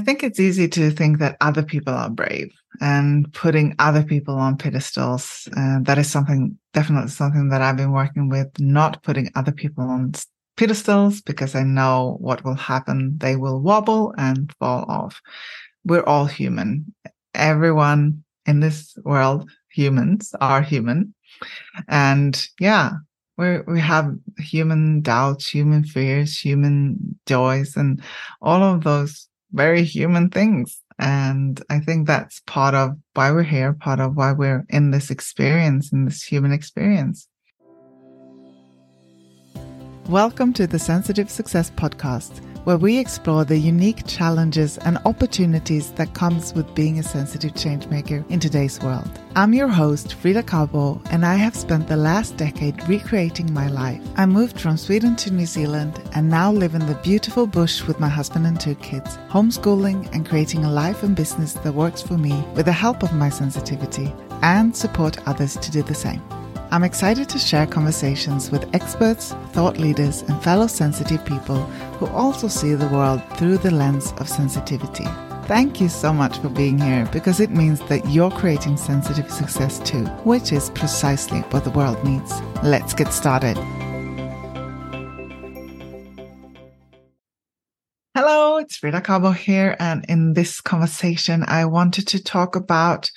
think it's easy to think that other people are brave and putting other people on pedestals. Uh, that is something, definitely something that I've been working with, not putting other people on pedestals because I know what will happen. They will wobble and fall off. We're all human. Everyone in this world, humans are human. And yeah, we we have human doubts, human fears, human joys, and all of those very human things. And I think that's part of why we're here, part of why we're in this experience, in this human experience. Welcome to the Sensitive Success Podcast where we explore the unique challenges and opportunities that comes with being a sensitive changemaker in today's world. I'm your host, Frida Kabo, and I have spent the last decade recreating my life. I moved from Sweden to New Zealand and now live in the beautiful bush with my husband and two kids, homeschooling and creating a life and business that works for me with the help of my sensitivity and support others to do the same. I'm excited to share conversations with experts, thought leaders, and fellow sensitive people who also see the world through the lens of sensitivity. Thank you so much for being here because it means that you're creating sensitive success too, which is precisely what the world needs. Let's get started. Hello, it's Frida Kabo here. And in this conversation, I wanted to talk about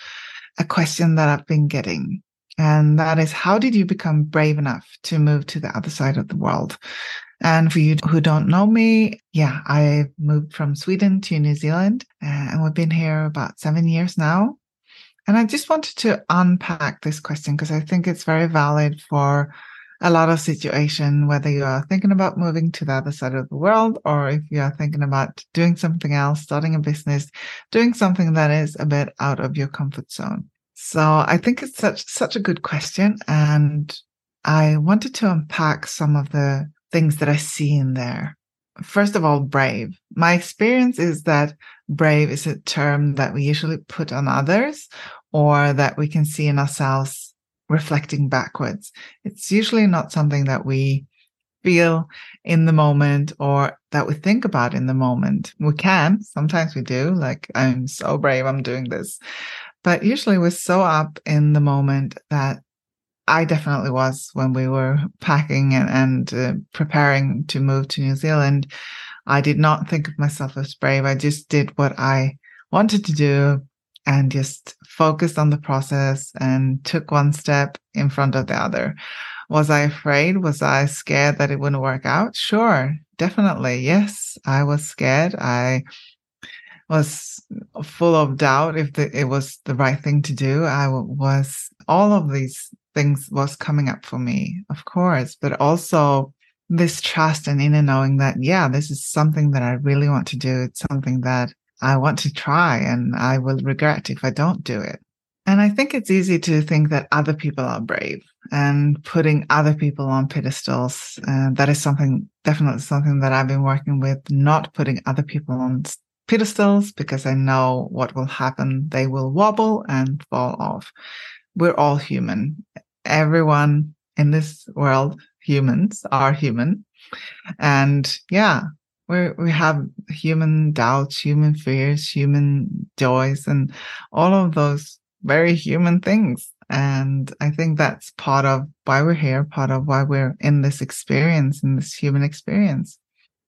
a question that I've been getting. And that is, how did you become brave enough to move to the other side of the world? And for you who don't know me, yeah, I moved from Sweden to New Zealand uh, and we've been here about seven years now. And I just wanted to unpack this question because I think it's very valid for a lot of situation, whether you are thinking about moving to the other side of the world or if you are thinking about doing something else, starting a business, doing something that is a bit out of your comfort zone. So I think it's such such a good question, and I wanted to unpack some of the things that I see in there. First of all, brave. My experience is that brave is a term that we usually put on others, or that we can see in ourselves reflecting backwards. It's usually not something that we feel in the moment or that we think about in the moment. We can, sometimes we do, like, I'm so brave, I'm doing this. But usually we're so up in the moment that I definitely was when we were packing and, and uh, preparing to move to New Zealand. I did not think of myself as brave. I just did what I wanted to do and just focused on the process and took one step in front of the other. Was I afraid? Was I scared that it wouldn't work out? Sure, definitely. Yes, I was scared. I was full of doubt if the, it was the right thing to do. I was, all of these things was coming up for me, of course, but also this trust and inner knowing that, yeah, this is something that I really want to do. It's something that I want to try and I will regret if I don't do it. And I think it's easy to think that other people are brave and putting other people on pedestals. Uh, that is something, definitely something that I've been working with, not putting other people on pedestals because I know what will happen. They will wobble and fall off. We're all human. Everyone in this world, humans are human. And yeah, we we have human doubts, human fears, human joys, and all of those very human things. And I think that's part of why we're here, part of why we're in this experience, in this human experience.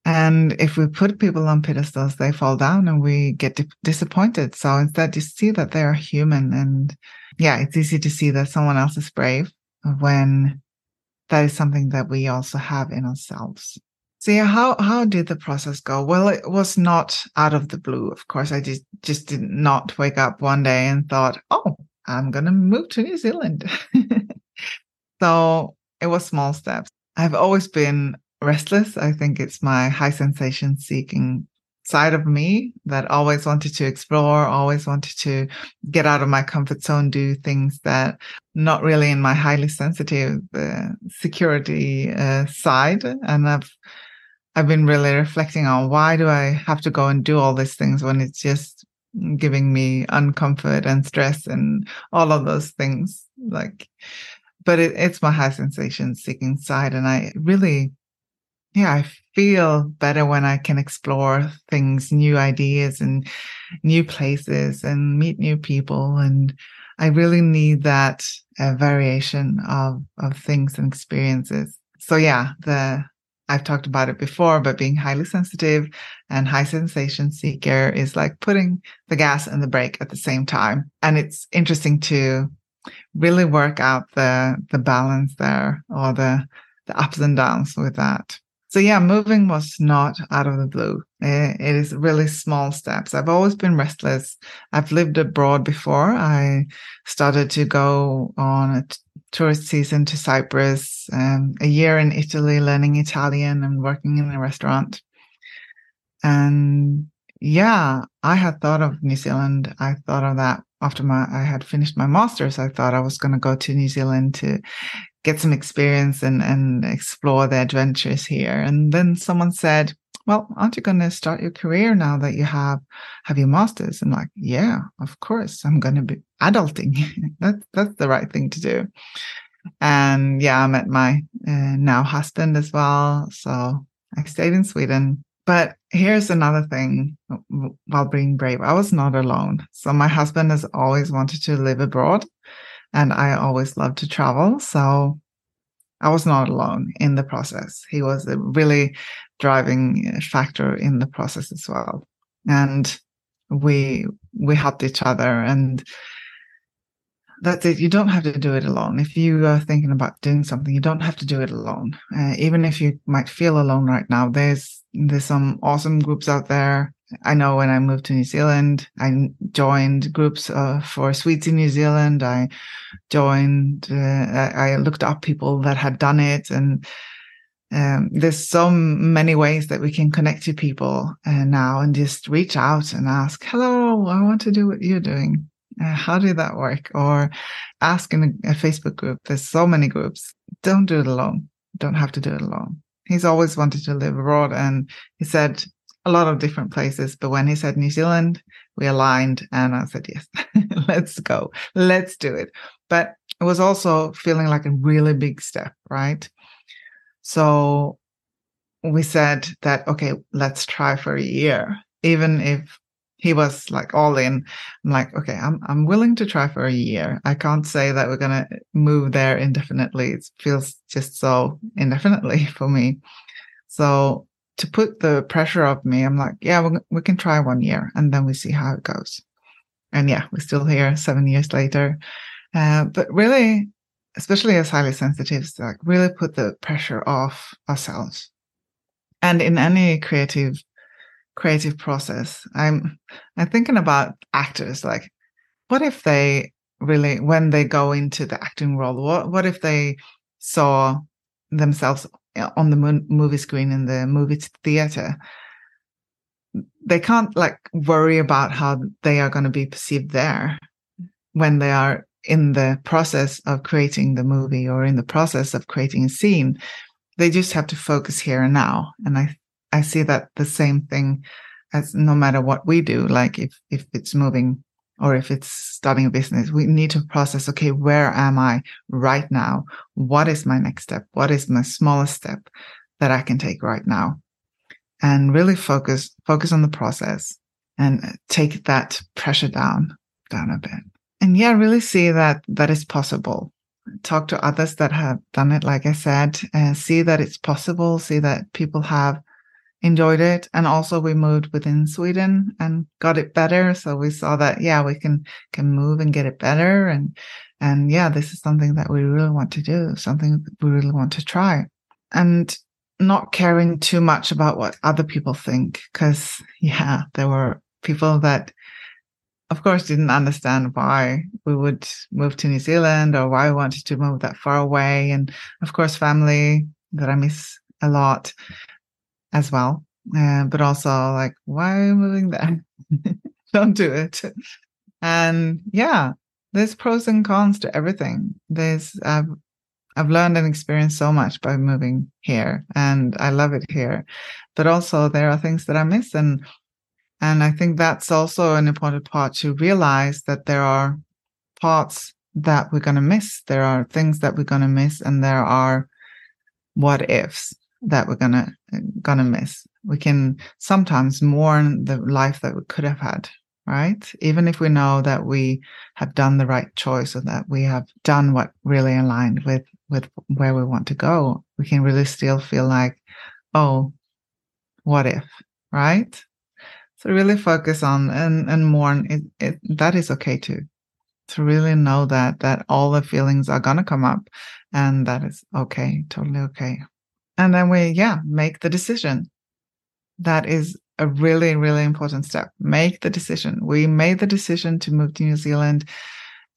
And if we put people on pedestals, they fall down and we get di- disappointed. So instead, you see that they are human. And yeah, it's easy to see that someone else is brave when that is something that we also have in ourselves. So yeah, how, how did the process go? Well, it was not out of the blue. Of course, I just, just did not wake up one day and thought, oh, I'm going to move to New Zealand. so it was small steps. I've always been restless. I think it's my high sensation seeking side of me that always wanted to explore, always wanted to get out of my comfort zone, do things that not really in my highly sensitive uh, security uh, side. And I've, I've been really reflecting on why do I have to go and do all these things when it's just giving me uncomfort and stress and all of those things like, but it, it's my high sensation seeking side. And I really yeah, I feel better when I can explore things, new ideas and new places and meet new people. And I really need that uh, variation of, of things and experiences. So yeah, the, I've talked about it before, but being highly sensitive and high sensation seeker is like putting the gas and the brake at the same time. And it's interesting to really work out the, the balance there or the, the ups and downs with that. So yeah, moving was not out of the blue. It is really small steps. I've always been restless. I've lived abroad before. I started to go on a tourist season to Cyprus, um, a year in Italy, learning Italian and working in a restaurant. And yeah, I had thought of New Zealand. I thought of that after my I had finished my master's. I thought I was going to go to New Zealand to get some experience and, and explore the adventures here. And then someone said, well, aren't you going to start your career now that you have have your masters? I'm like, yeah, of course, I'm going to be adulting. that's that's the right thing to do. And yeah, I met my uh, now husband as well, so I stayed in Sweden. But here's another thing while being brave, I was not alone. So my husband has always wanted to live abroad and I always love to travel. So I was not alone in the process. He was a really driving factor in the process as well. And we, we helped each other and that's it. You don't have to do it alone. If you are thinking about doing something, you don't have to do it alone. Uh, even if you might feel alone right now, there's, there's some awesome groups out there I know when I moved to New Zealand, I joined groups uh, for Swedes in New Zealand. I joined, uh, I looked up people that had done it. And um, there's so many ways that we can connect to people uh, now and just reach out and ask, hello, I want to do what you're doing. Uh, how did that work? Or ask in a, a Facebook group. There's so many groups. Don't do it alone. Don't have to do it alone. He's always wanted to live abroad. And he said, a lot of different places. But when he said New Zealand, we aligned and I said, yes, let's go. Let's do it. But it was also feeling like a really big step, right? So we said that, okay, let's try for a year. Even if he was like all in, I'm like, okay, I'm, I'm willing to try for a year. I can't say that we're to move there indefinitely. It feels just so indefinitely for me. So to put the pressure of me, I'm like, yeah, we, can try one year and then we see how it goes. And yeah, we're still here seven years later. Uh, but really, especially as highly sensitives, like really put the pressure off ourselves. And in any creative, creative process, I'm, I'm thinking about actors. Like, what if they really, when they go into the acting role, what, what if they saw themselves on the movie screen in the movie theater they can't like worry about how they are going to be perceived there when they are in the process of creating the movie or in the process of creating a scene. They just have to focus here and now and i i see that the same thing as no matter what we do like if if it's moving or if it's starting a business, we need to process, okay, where am I right now? What is my next step? What is my smallest step that I can take right now? And really focus, focus on the process and take that pressure down, down a bit. And yeah, really see that that is possible. Talk to others that have done it. Like I said, uh, see that it's possible. See that people have enjoyed it. And also we moved within Sweden and got it better. So we saw that, yeah, we can, can move and get it better. And, and yeah, this is something that we really want to do, something we really want to try and not caring too much about what other people think. Cause yeah, there were people that of course didn't understand why we would move to New Zealand or why we wanted to move that far away. And of course, family that I miss a lot as well. Uh, but also like, why are you moving there? Don't do it. And yeah, there's pros and cons to everything. There's, I've, I've learned and experienced so much by moving here and I love it here. But also there are things that I miss. And, and I think that's also an important part to realize that there are parts that we're going to miss. There are things that we're going to miss and there are what ifs that we're gonna gonna miss. We can sometimes mourn the life that we could have had, right? Even if we know that we have done the right choice or that we have done what really aligned with with where we want to go, we can really still feel like, oh, what if, right? So really focus on and and mourn. It, it that is okay too. To really know that that all the feelings are gonna come up, and that is okay, totally okay. And then we yeah make the decision. That is a really really important step. Make the decision. We made the decision to move to New Zealand,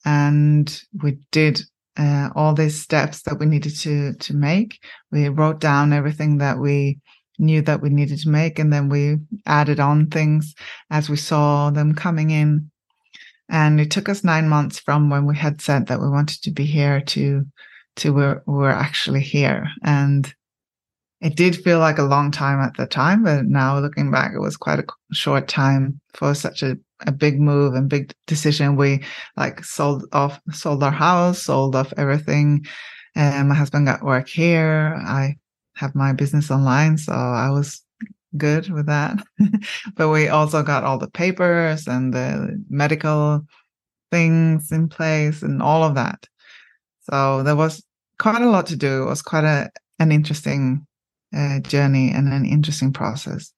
and we did uh, all these steps that we needed to to make. We wrote down everything that we knew that we needed to make, and then we added on things as we saw them coming in. And it took us nine months from when we had said that we wanted to be here to to where we're actually here. And it did feel like a long time at the time, but now looking back, it was quite a short time for such a a big move and big decision. We like sold off, sold our house, sold off everything. And my husband got work here. I have my business online. So I was good with that. but we also got all the papers and the medical things in place and all of that. So there was quite a lot to do. It was quite a, an interesting journey and an interesting process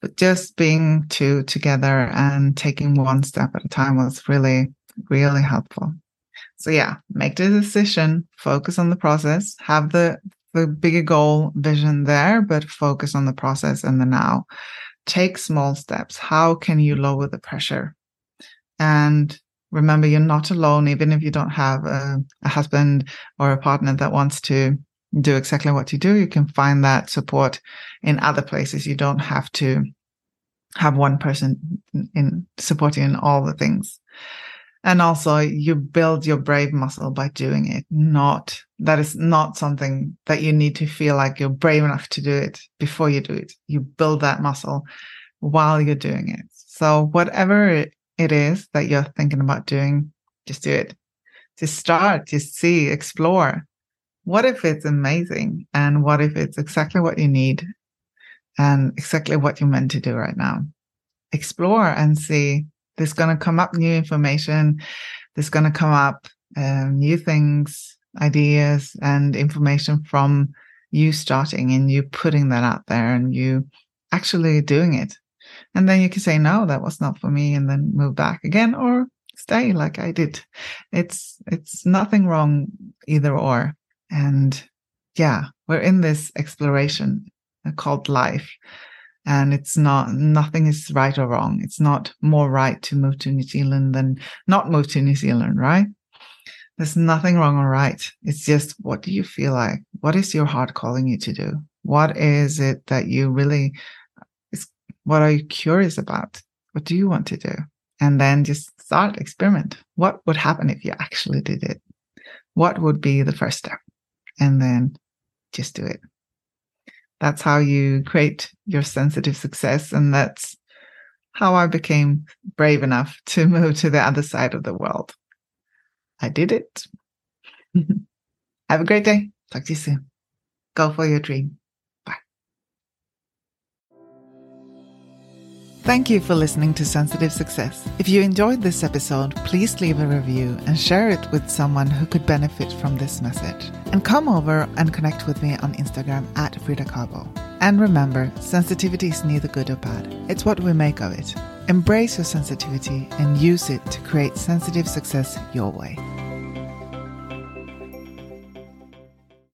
but just being two together and taking one step at a time was really, really helpful. So yeah, make the decision, focus on the process, have the the bigger goal vision there, but focus on the process and the now. Take small steps. How can you lower the pressure? And remember, you're not alone, even if you don't have a, a husband or a partner that wants to do exactly what you do, you can find that support in other places. You don't have to have one person in supporting in all the things. And also you build your brave muscle by doing it. Not that is not something that you need to feel like you're brave enough to do it before you do it. You build that muscle while you're doing it. So whatever it is that you're thinking about doing, just do it. Just start, just see, explore what if it's amazing? And what if it's exactly what you need and exactly what you're meant to do right now? Explore and see. There's going to come up new information. There's going to come up um, new things, ideas, and information from you starting and you putting that out there and you actually doing it. And then you can say, no, that was not for me, and then move back again or stay like I did. It's, it's nothing wrong either or. And yeah, we're in this exploration uh, called life. And it's not, nothing is right or wrong. It's not more right to move to New Zealand than not move to New Zealand, right? There's nothing wrong or right. It's just what do you feel like? What is your heart calling you to do? What is it that you really, uh, is what are you curious about? What do you want to do? And then just start experiment. What would happen if you actually did it? What would be the first step? And then just do it. That's how you create your sensitive success. And that's how I became brave enough to move to the other side of the world. I did it. Have a great day. Talk to you soon. Go for your dream. Thank you for listening to Sensitive Success. If you enjoyed this episode, please leave a review and share it with someone who could benefit from this message. And come over and connect with me on Instagram at Frida Kabo. And remember, sensitivity is neither good or bad, it's what we make of it. Embrace your sensitivity and use it to create sensitive success your way.